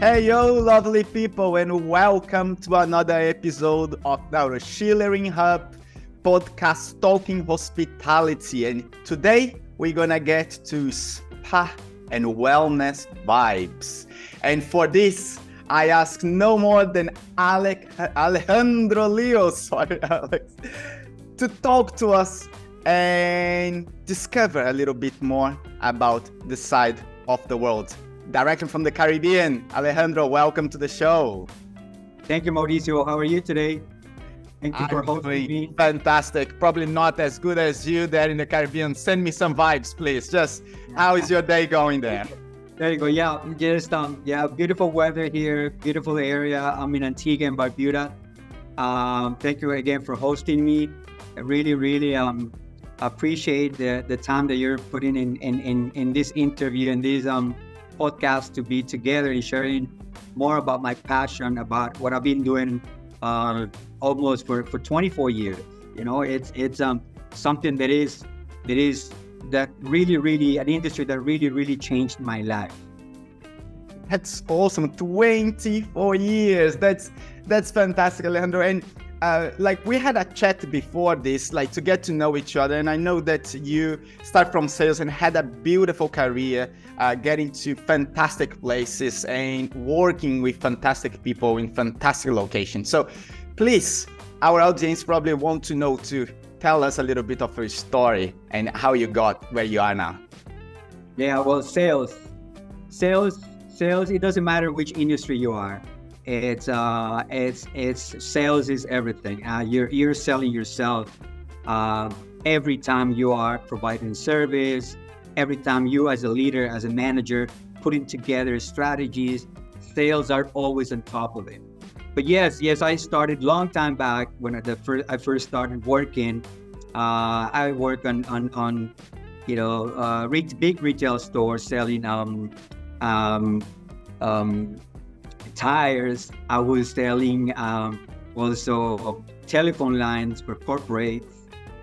Hey, yo, lovely people, and welcome to another episode of our Schulering Hub podcast talking hospitality. And today we're gonna get to spa and wellness vibes. And for this, I ask no more than Alec, Alejandro Leo, sorry, Alex, to talk to us and discover a little bit more about the side of the world directly from the Caribbean. Alejandro, welcome to the show. Thank you, Mauricio. How are you today? Thank you I'm for hosting me. Fantastic. Probably not as good as you there in the Caribbean. Send me some vibes, please. Just how is your day going there? There you go. Yeah, just um, yeah, beautiful weather here, beautiful area. I'm in Antigua and Barbuda. Um, thank you again for hosting me. I really, really um appreciate the, the time that you're putting in, in, in, in this interview and this um podcast to be together and sharing more about my passion about what I've been doing uh, almost for, for 24 years. You know, it's it's um something that is that is that really really an industry that really really changed my life. That's awesome. 24 years. That's that's fantastic, Alejandro. And uh, like we had a chat before this, like to get to know each other. And I know that you start from sales and had a beautiful career, uh, getting to fantastic places and working with fantastic people in fantastic locations. So please, our audience probably want to know to tell us a little bit of your story and how you got where you are now. Yeah, well, sales, sales, sales. It doesn't matter which industry you are it's uh, it's it's sales is everything. Uh, you're you're selling yourself uh, every time you are providing service. Every time you, as a leader, as a manager, putting together strategies, sales are always on top of it. But yes, yes, I started long time back when I, the first I first started working. Uh, I work on on on you know uh, big retail stores selling um, um, um, tires. I was selling um, also telephone lines for corporates.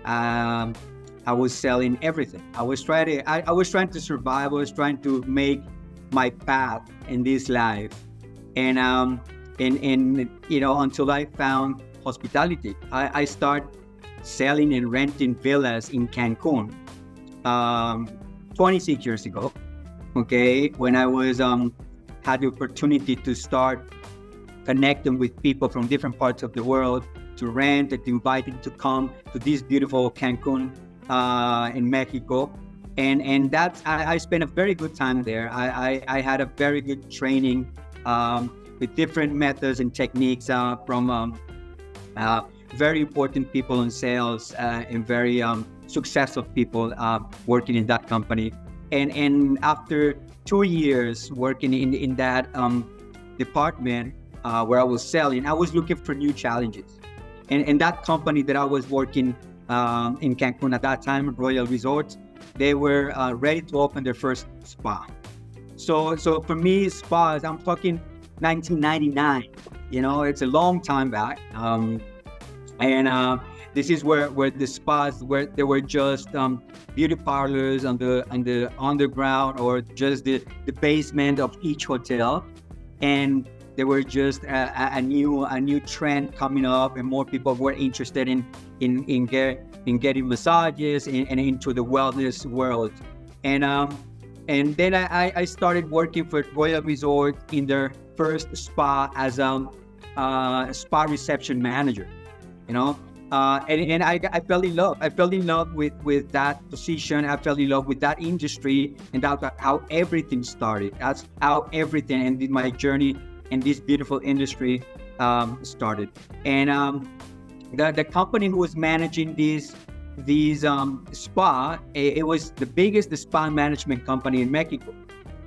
Um, I was selling everything. I was trying to. I, I, was trying to survive. I was trying to make my path in this life, and um, and and you know until I found hospitality. I, I started selling and renting villas in Cancun, um, 26 years ago. Okay, when I was um, had the opportunity to start connecting with people from different parts of the world to rent and to invite them to come to this beautiful Cancun uh, in Mexico. And and that's I, I, spent a very good time there. I, I, I had a very good training um, with different methods and techniques uh, from um, uh, very important people in sales uh, and very um, successful people uh, working in that company. And and after two years working in in that um, department uh, where I was selling, I was looking for new challenges. And, and that company that I was working um, in Cancun at that time, Royal Resorts, they were uh, ready to open their first spa. So, so for me, spas, I'm talking 1999. You know, it's a long time back. Um, and uh, this is where where the spas where there were just um, beauty parlors on the on the underground or just the, the basement of each hotel, and there were just a, a, new a new trend coming up, and more people were interested in in in get in getting massages and, and into the wellness world, and um and then I, I started working for Royal Resort in their first spa as um, a uh, spa reception manager. You know, uh, and, and I, I fell in love. I fell in love with, with that position. I fell in love with that industry, and that's how everything started. That's how everything and my journey in this beautiful industry um, started. And um, the the company who was managing these these um, spa, it, it, was the biggest spa management company in Mexico.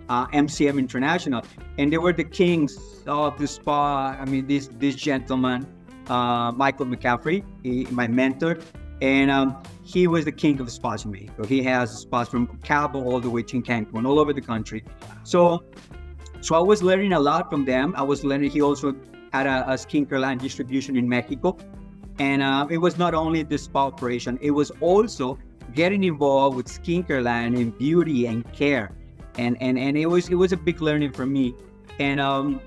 Uh, MCM International, and they were the kings of the spa. I mean, this this gentleman uh, Michael McCaffrey, he, my mentor, and um, he was the king of for me. So he has spas from Cabo all the way to Cancun, all over the country. So, so I was learning a lot from them. I was learning. He also had a, a skincare line distribution in Mexico, and uh, it was not only the spa operation; it was also getting involved with skincare line and beauty and care, and and and it was it was a big learning for me. And um,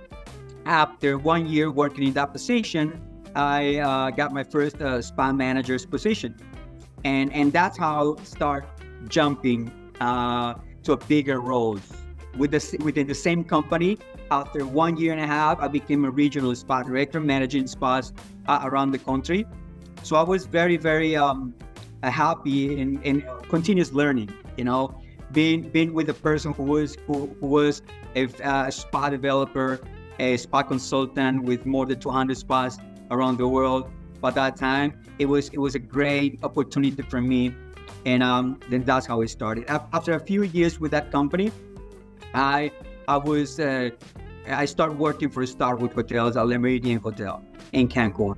after one year working in that position, I uh, got my first uh, spa manager's position, and and that's how I start jumping uh, to a bigger roles with the within the same company. After one year and a half, I became a regional spa director, managing spas uh, around the country. So I was very very um, happy in, in continuous learning. You know, being being with a person who was who, who was a, uh, a spa developer, a spa consultant with more than 200 spas around the world. By that time, it was it was a great opportunity for me, and um, then that's how it started. After a few years with that company, I I was uh, I started working for Starwood Hotels at Le Meridien Hotel in Cancun,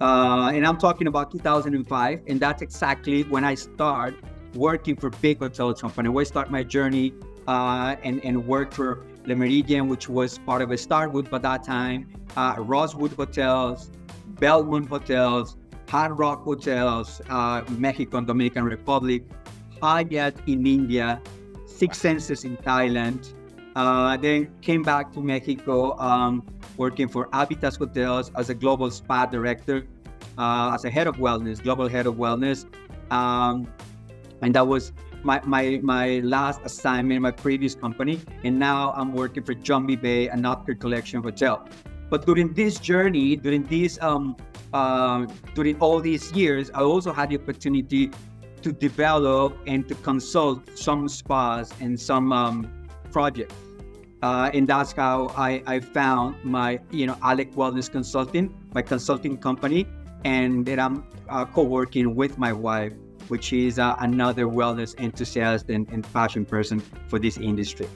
uh, and I'm talking about 2005, and that's exactly when I start working for big hotel company. Where I start my journey uh, and and work for Le Meridien, which was part of a Starwood by that time, uh, Rosewood Hotels, Belmond Hotels, Hard Rock Hotels, uh, Mexico and Dominican Republic, Hyatt in India, Six Senses in Thailand. Uh, then came back to Mexico, um, working for Habitas Hotels as a global spa director, uh, as a head of wellness, global head of wellness. Um, and that was my, my, my last assignment in my previous company. And now I'm working for Jumby Bay, an Oetker Collection Hotel. But during this journey, during this um, uh, during all these years, I also had the opportunity to develop and to consult some spas and some um, projects. Uh, and that's how I, I found my, you know, Alec Wellness Consulting, my consulting company, and that I'm uh, co-working with my wife, which is uh, another wellness enthusiast and, and passion person for this industry.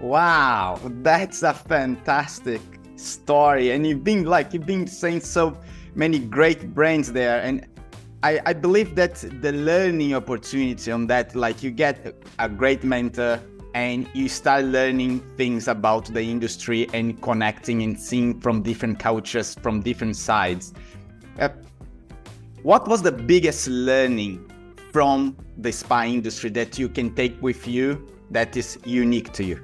Wow, that's a fantastic story and you've been like you've been saying so many great brands there and I, I believe that the learning opportunity on that like you get a great mentor and you start learning things about the industry and connecting and seeing from different cultures from different sides. Uh, what was the biggest learning from the spa industry that you can take with you that is unique to you?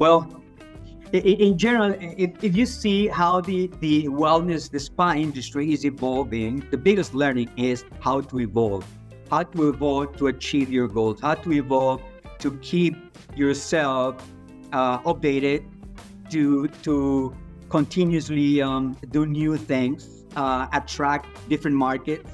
Well in general, if, you see how the, the wellness, the spa industry is evolving, the biggest learning is how to evolve, how to evolve to achieve your goals, how to evolve to keep yourself uh, updated, to to continuously um, do new things, uh, attract different markets.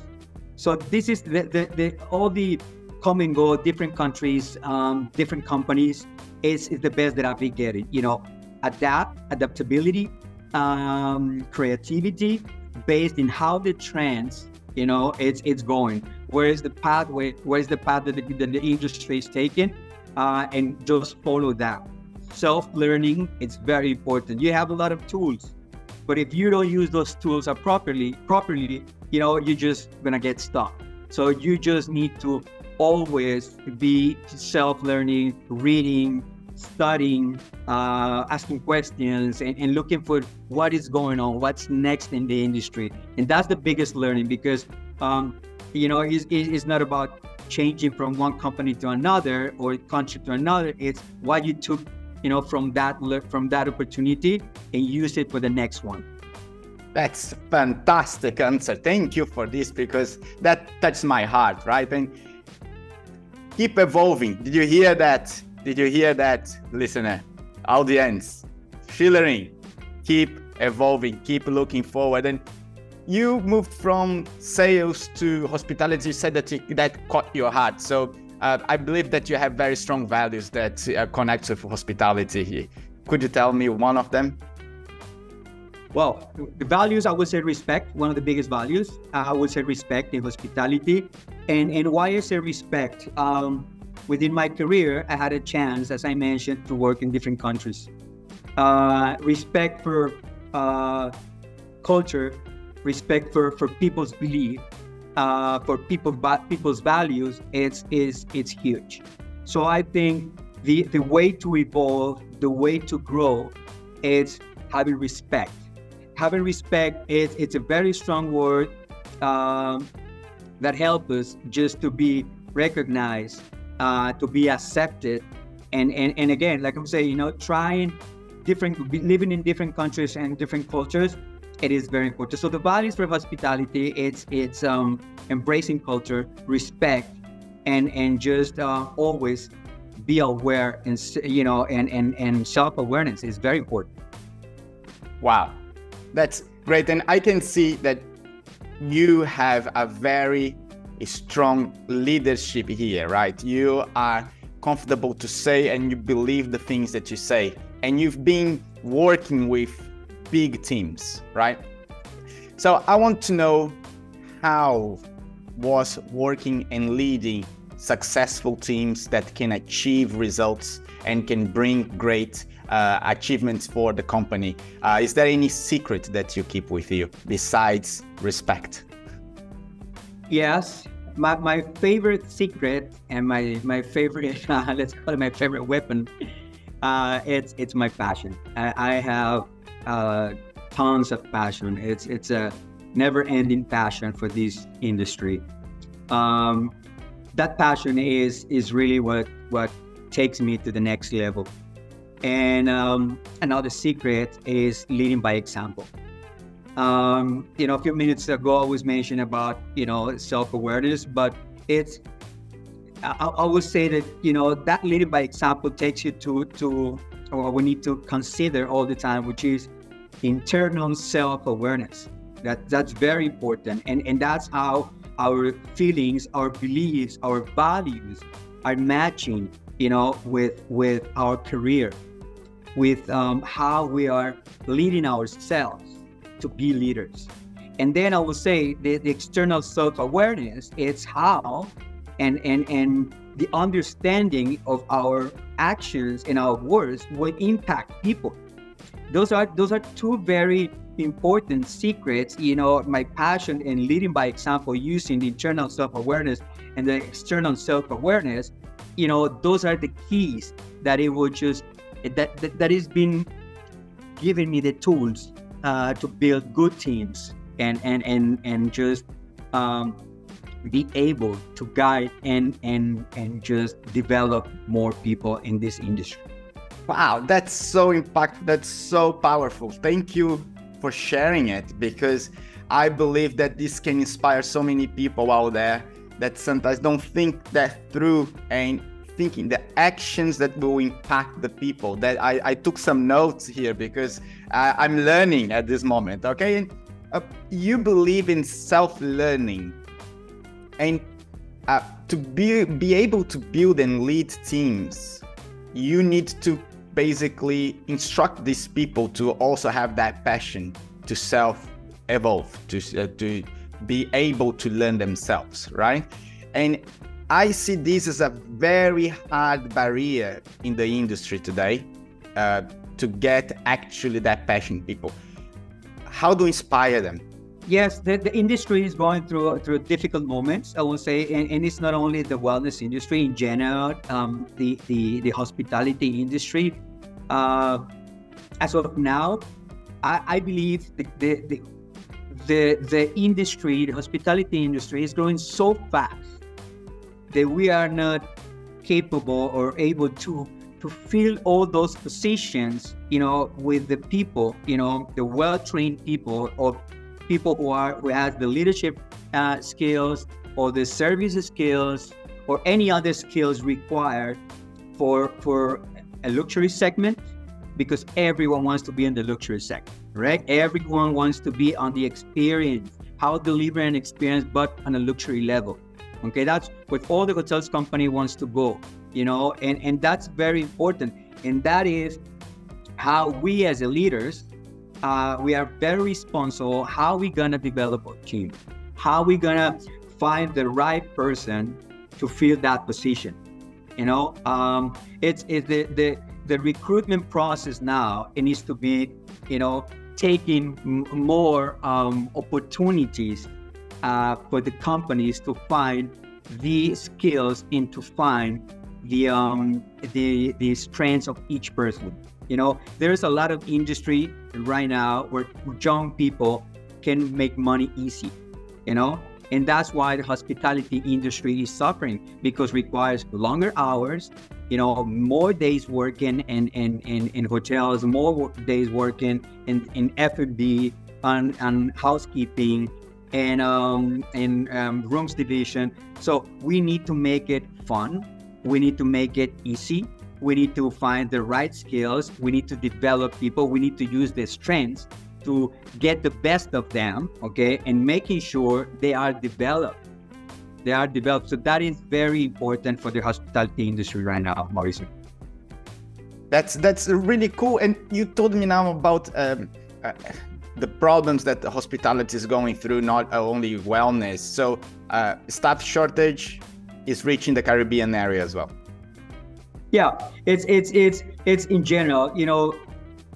So this is the, the, the all the come and go, different countries, um, different companies is, is the best that I've been getting. You know, adapt, adaptability, um, creativity based in how the trends, you know, it's it's going. Where is the pathway? Where is the path that the, that the industry is taking? Uh, and just follow that. Self-learning, it's very important. You have a lot of tools, but if you don't use those tools properly, properly, you know, you're just gonna get stuck. So you just need to always be self-learning, reading, studying, uh, asking questions, and, and, looking for what is going on, what's next in the industry. And that's the biggest learning because, um, you know, it's, it's not about changing from one company to another or country to another. It's what you took, you know, from that from that opportunity and use it for the next one. That's fantastic answer. Thank you for this because that touched my heart, right? And keep evolving. Did you hear that? Did you hear that, listener? Audience, Schulering, keep evolving, keep looking forward. And you moved from sales to hospitality. You said that that caught your heart. So uh, I believe that you have very strong values that uh, connect with hospitality. Could you tell me one of them? Well, the values I would say respect, one of the biggest values. I would say respect in hospitality. And and why I say respect? Um, within my career, I had a chance, as I mentioned, to work in different countries. Uh, respect for uh, culture, respect for, for people's belief, uh, for people people's values, it's is it's huge. So I think the the way to evolve, the way to grow, is having respect. Having respect is it's a very strong word um, that helps us just to be recognized uh, to be accepted and and and again, like I'm saying, you know, trying different, living in different countries and different cultures, it is very important. So the values for hospitality, it's it's um, embracing culture, respect, and and just uh, always be aware and you know and and and self awareness is very important. Wow, that's great, and I can see that you have a very strong leadership here, right? You are comfortable to say and you believe the things that you say. And you've been working with big teams, right? So I want to know how was working and leading successful teams that can achieve results and can bring great uh, achievements for the company. Uh, is there any secret that you keep with you besides respect? Yes, my, my favorite secret and my my favorite uh, let's call it my favorite weapon. Uh, it's it's my passion. I, I have uh, tons of passion. It's it's a never-ending passion for this industry. Um, that passion is is really what what takes me to the next level. And um, another secret is leading by example. Um, you know, a few minutes ago, I was mentioning about, you know, self awareness, but it's, I, I would say that, you know, that leading by example takes you to, to, or we need to consider all the time, which is internal self awareness. That, that's very important. And, and that's how our feelings, our beliefs, our values are matching, you know, with, with our career, with um, how we are leading ourselves to be leaders. And then I will say the, the external self-awareness it's how and and and the understanding of our actions and our words will impact people. Those are those are two very important secrets. You know, my passion in leading by example, using the internal self-awareness and the external self-awareness. You know, those are the keys that it will just that that, that has been giving me the tools uh, to build good teams and and and and just um, be able to guide and and and just develop more people in this industry. Wow, that's so impactful. That's so powerful. Thank you for sharing it because I believe that this can inspire so many people out there that sometimes don't think that through and thinking, the actions that will impact the people. That I, I took some notes here because I, am learning at this moment. Okay, and uh, you believe in self-learning, and uh, to be be able to build and lead teams, you need to basically instruct these people to also have that passion to self-evolve, to uh, to be able to learn themselves, right? And I see this as a very hard barrier in the industry today uh, to get actually that passion people. How do you inspire them? Yes, the, the industry is going through through difficult moments. I will say, and, and it's not only the wellness industry in general, um, the, the the hospitality industry. Uh, as of now, I, I believe the, the the, the the industry, the hospitality industry, is growing so fast that we are not capable or able to to fill all those positions, you know, with the people, you know, the well-trained people or people who are who have the leadership uh, skills or the service skills or any other skills required for for a luxury segment because everyone wants to be in the luxury segment, right? Everyone wants to be on the experience, how deliver an experience, but on a luxury level. Okay, that's what all the hotels company wants to go, you know, and, and that's very important. And that is how we as leaders, uh, we are very responsible. How we gonna develop a team? How we gonna find the right person to fill that position? You know, um, it's, it's the, the the recruitment process now. It needs to be, you know, taking more um, opportunities uh, for the companies to find the skills and to find the um, the the strengths of each person. You know, there's a lot of industry right now where young people can make money easy. You know, And that's why the hospitality industry is suffering because requires longer hours, you know, more days working in, in, in, in hotels, more days working in, in F&B, and, and housekeeping, and um, in um, rooms division. So we need to make it fun. We need to make it easy. We need to find the right skills. We need to develop people. We need to use their strengths to get the best of them, okay, and making sure they are developed. They are developed. So that is very important for the hospitality industry right now, Mauricio. That's that's really cool. And you told me now about um, uh, the problems that the hospitality is going through, not only wellness. So uh, staff shortage is reaching the Caribbean area as well. Yeah, it's it's it's it's in general. You know,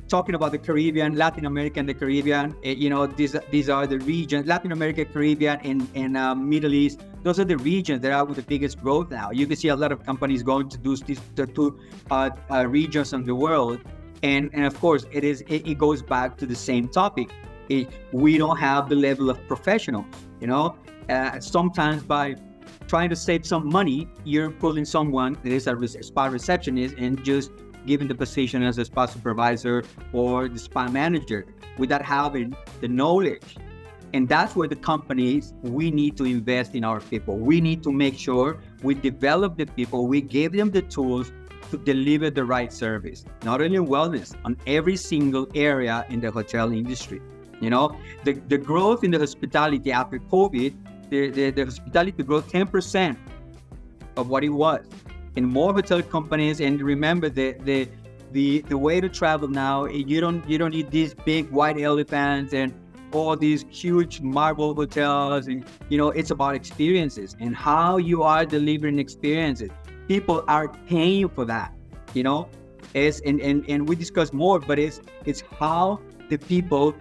talking about the Caribbean, Latin America, and the Caribbean. Eh, you know, these these are the regions. Latin America, Caribbean, and and uh, Middle East. Those are the regions that are with the biggest growth now. You can see a lot of companies going to those these the two uh, uh, regions of the world, and and of course it is it, it goes back to the same topic. It, we don't have the level of professional You know, uh, sometimes by trying to save some money, you're pulling someone that is a spa receptionist and just giving the position as a spa supervisor or the spa manager without having the knowledge. And that's where the companies, we need to invest in our people. We need to make sure we develop the people, we give them the tools to deliver the right service, not only wellness, on every single area in the hotel industry. You know, the, the growth in the hospitality after COVID the, the, the hospitality growth 10% of what it was in more hotel companies. And remember the, the, the, the way to travel now, you don't, you don't need these big white elephants and all these huge marble hotels. And, you know, it's about experiences and how you are delivering experiences. People are paying for that, you know, it's, and, and, and we discuss more, but it's, it's how the people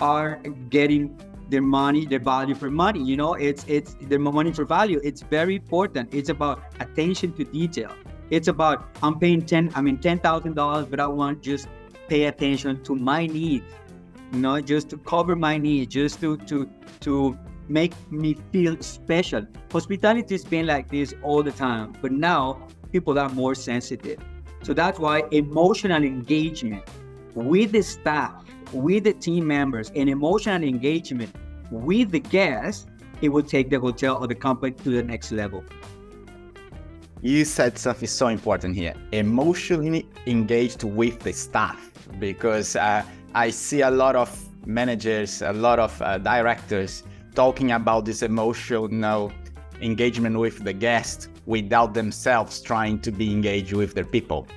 are getting their money, their value for money. You know, it's it's their money for value. It's very important. It's about attention to detail. It's about I'm paying ten, I mean ten thousand dollars, but I want just pay attention to my needs. You know, just to cover my needs, just to to to make me feel special. Hospitality has been like this all the time, but now people are more sensitive. So that's why emotional engagement with the staff with the team members and emotional engagement with the guests, it will take the hotel or the company to the next level. You said something so important here emotionally engaged with the staff because uh, I see a lot of managers, a lot of uh, directors talking about this emotional engagement with the guest without themselves trying to be engaged with their people.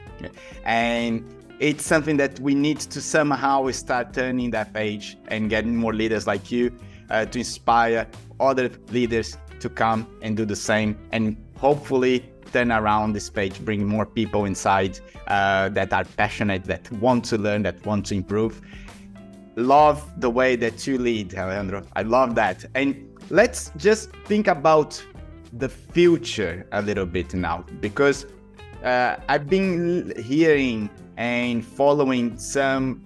And it's something that we need to somehow start turning that page and getting more leaders like you uh, to inspire other leaders to come and do the same and hopefully turn around this page bring more people inside uh, that are passionate that want to learn that want to improve love the way that you lead alejandro i love that and let's just think about the future a little bit now because uh, i've been hearing and following some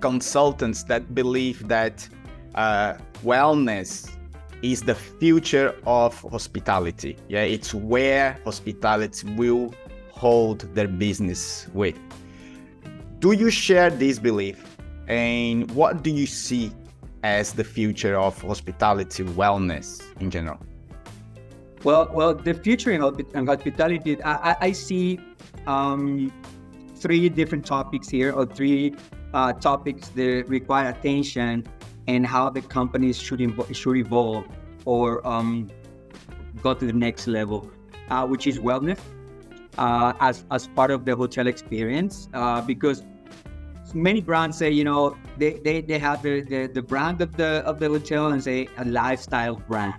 consultants that believe that uh, wellness is the future of hospitality. Yeah, it's where hospitality will hold their business with. Do you share this belief? And what do you see as the future of hospitality wellness in general? Well, well, the future in hospitality, I, I see um, three different topics here, or three uh, topics that require attention and how the companies should, invo- should evolve or um, go to the next level, uh, which is wellness uh, as, as part of the hotel experience. Uh, because many brands say, you know, they, they, they have the, the, the brand of the, of the hotel and say a lifestyle brand,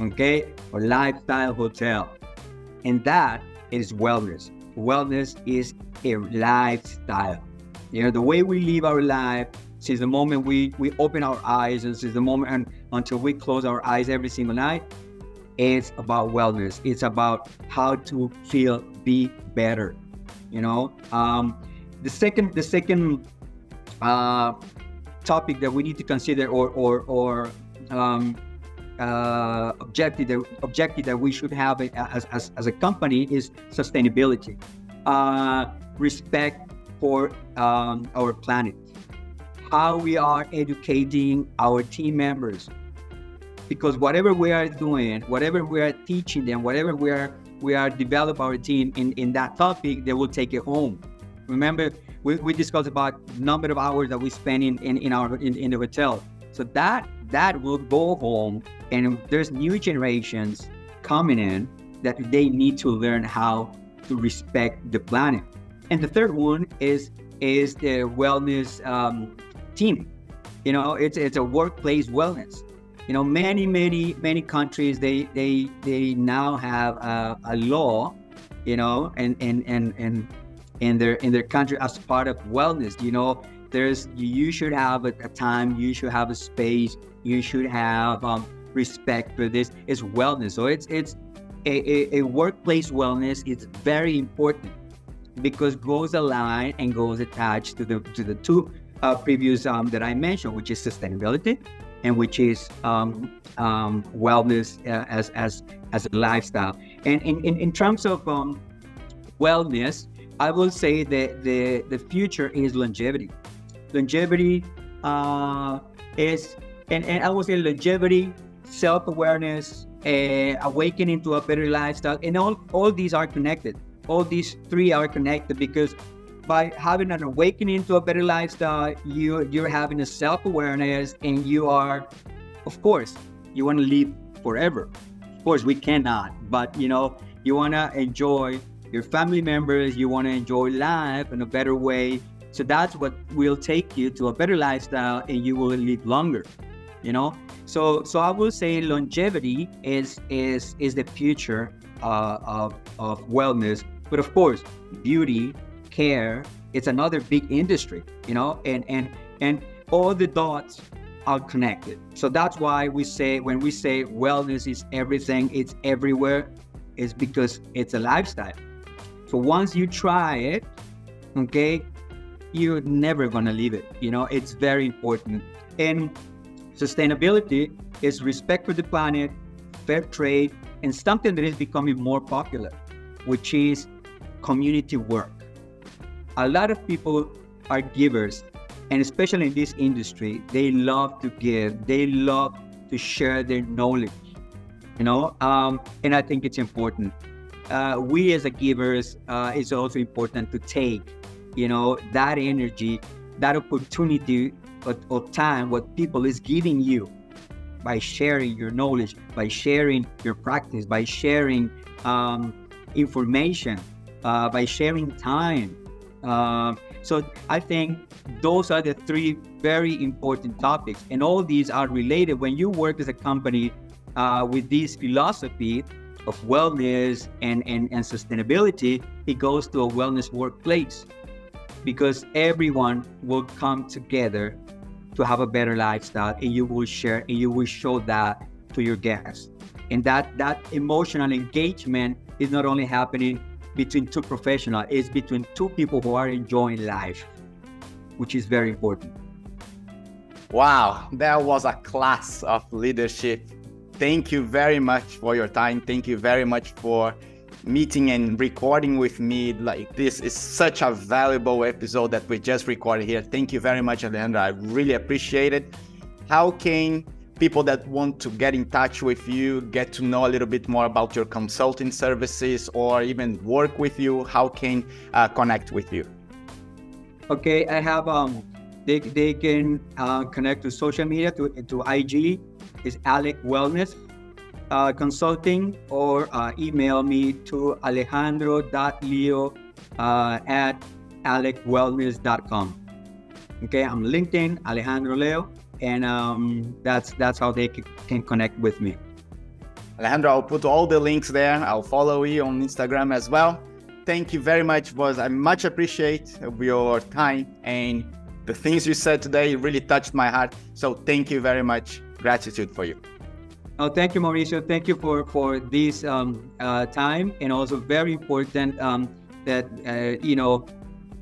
okay, or lifestyle hotel. And that is wellness. Wellness is a lifestyle. You know, the way we live our life since the moment we, we open our eyes and since the moment and until we close our eyes every single night, it's about wellness. It's about how to feel, be better. You know, um, the second the second uh, topic that we need to consider or or or um, uh, objective that, objective that we should have as, as, as a company is sustainability, uh, respect for um, our planet, how we are educating our team members. Because whatever we are doing, whatever we are teaching them, whatever we are we are develop our team in, in that topic, they will take it home. Remember, we, we discussed about number of hours that we spend in, in, in our in, in the hotel. So that that will go home and there's new generations coming in that they need to learn how to respect the planet. And the third one is is the wellness um, team. You know, it's it's a workplace wellness. You know, many many many countries they they they now have a, a law, you know, and and and and in their in their country as part of wellness. You know, there's you should have a, a time, you should have a space, you should have um, respect for this. It's wellness, so it's it's a, a, a workplace wellness is very important because goes aligned and goes attached to the to the two uh, previous um, that I mentioned, which is sustainability and which is um, um, wellness uh, as as as a lifestyle. And in, in, in terms of um, wellness, I will say that the the future is longevity. Longevity uh, is and, and I will say longevity, self awareness, uh, awakening to a better lifestyle, and all all these are connected. All these three are connected because by having an awakening to a better lifestyle, you you're having a self awareness, and you are, of course, you want to live forever. Of course, we cannot, but you know, you want to enjoy your family members, you want to enjoy life in a better way. So that's what will take you to a better lifestyle and you will live longer. You know, so so I will say longevity is is is the future uh, of of wellness, but of course, beauty, care, it's another big industry. You know, and and and all the dots are connected. So that's why we say when we say wellness is everything, it's everywhere, is because it's a lifestyle. So once you try it, okay, you're never gonna leave it. You know, it's very important. And sustainability is respect for the planet, fair trade, and something that is becoming more popular, which is community work. A lot of people are givers, and especially in this industry, they love to give, they love to share their knowledge, you know, um, and I think it's important uh, we as a givers, uh, it's also important to take, you know, that energy, that opportunity of, of time, what people is giving you by sharing your knowledge, by sharing your practice, by sharing um, information, uh, by sharing time. Uh, so I think those are the three very important topics, and all these are related. When you work as a company uh, with this philosophy, of wellness and, and, and sustainability, it goes to a wellness workplace because everyone will come together to have a better lifestyle and you will share and you will show that to your guests. And that that emotional engagement is not only happening between two professionals, it's between two people who are enjoying life, which is very important. Wow, that was a class of leadership thank you very much for your time. Thank you very much for meeting and recording with me. Like this is such a valuable episode that we just recorded here. Thank you very much, Alejandro. I really appreciate it. How can people that want to get in touch with you, get to know a little bit more about your consulting services, or even work with you, how can uh, connect with you? Okay, I have um, they, they can uh, connect to social media to to IG is Alec Wellness uh, Consulting or uh, email me to alejandro.leo uh, at alecwellness.com. Okay, I'm LinkedIn, Alejandro Leo, and um, that's that's how they can connect with me. Alejandro, I'll put all the links there. I'll follow you on Instagram as well. Thank you very much, boss. I much appreciate your time and the things you said today really touched my heart. So thank you very much gratitude for you. Oh, thank you, Mauricio. Thank you for for this um, uh, time, and also very important um, that uh, you know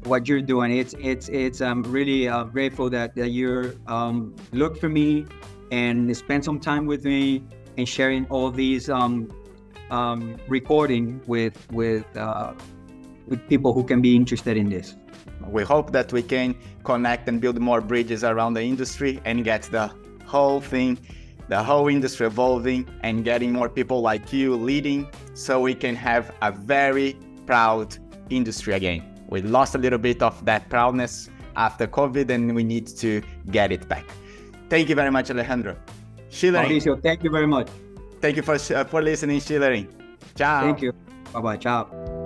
what you're doing. It's it's it's. I'm really uh, grateful that that you um, look for me and spend some time with me and sharing all these um, um, recording with with uh, with people who can be interested in this. We hope that we can connect and build more bridges around the industry and get the whole thing, the whole industry evolving and getting more people like you leading so we can have a very proud industry again. We lost a little bit of that proudness after COVID and we need to get it back. Thank you very much, Alejandro. Schulering. Mauricio, thank you very much. Thank you for, uh, for listening, Schulering. Ciao. Thank you. Bye bye. Ciao.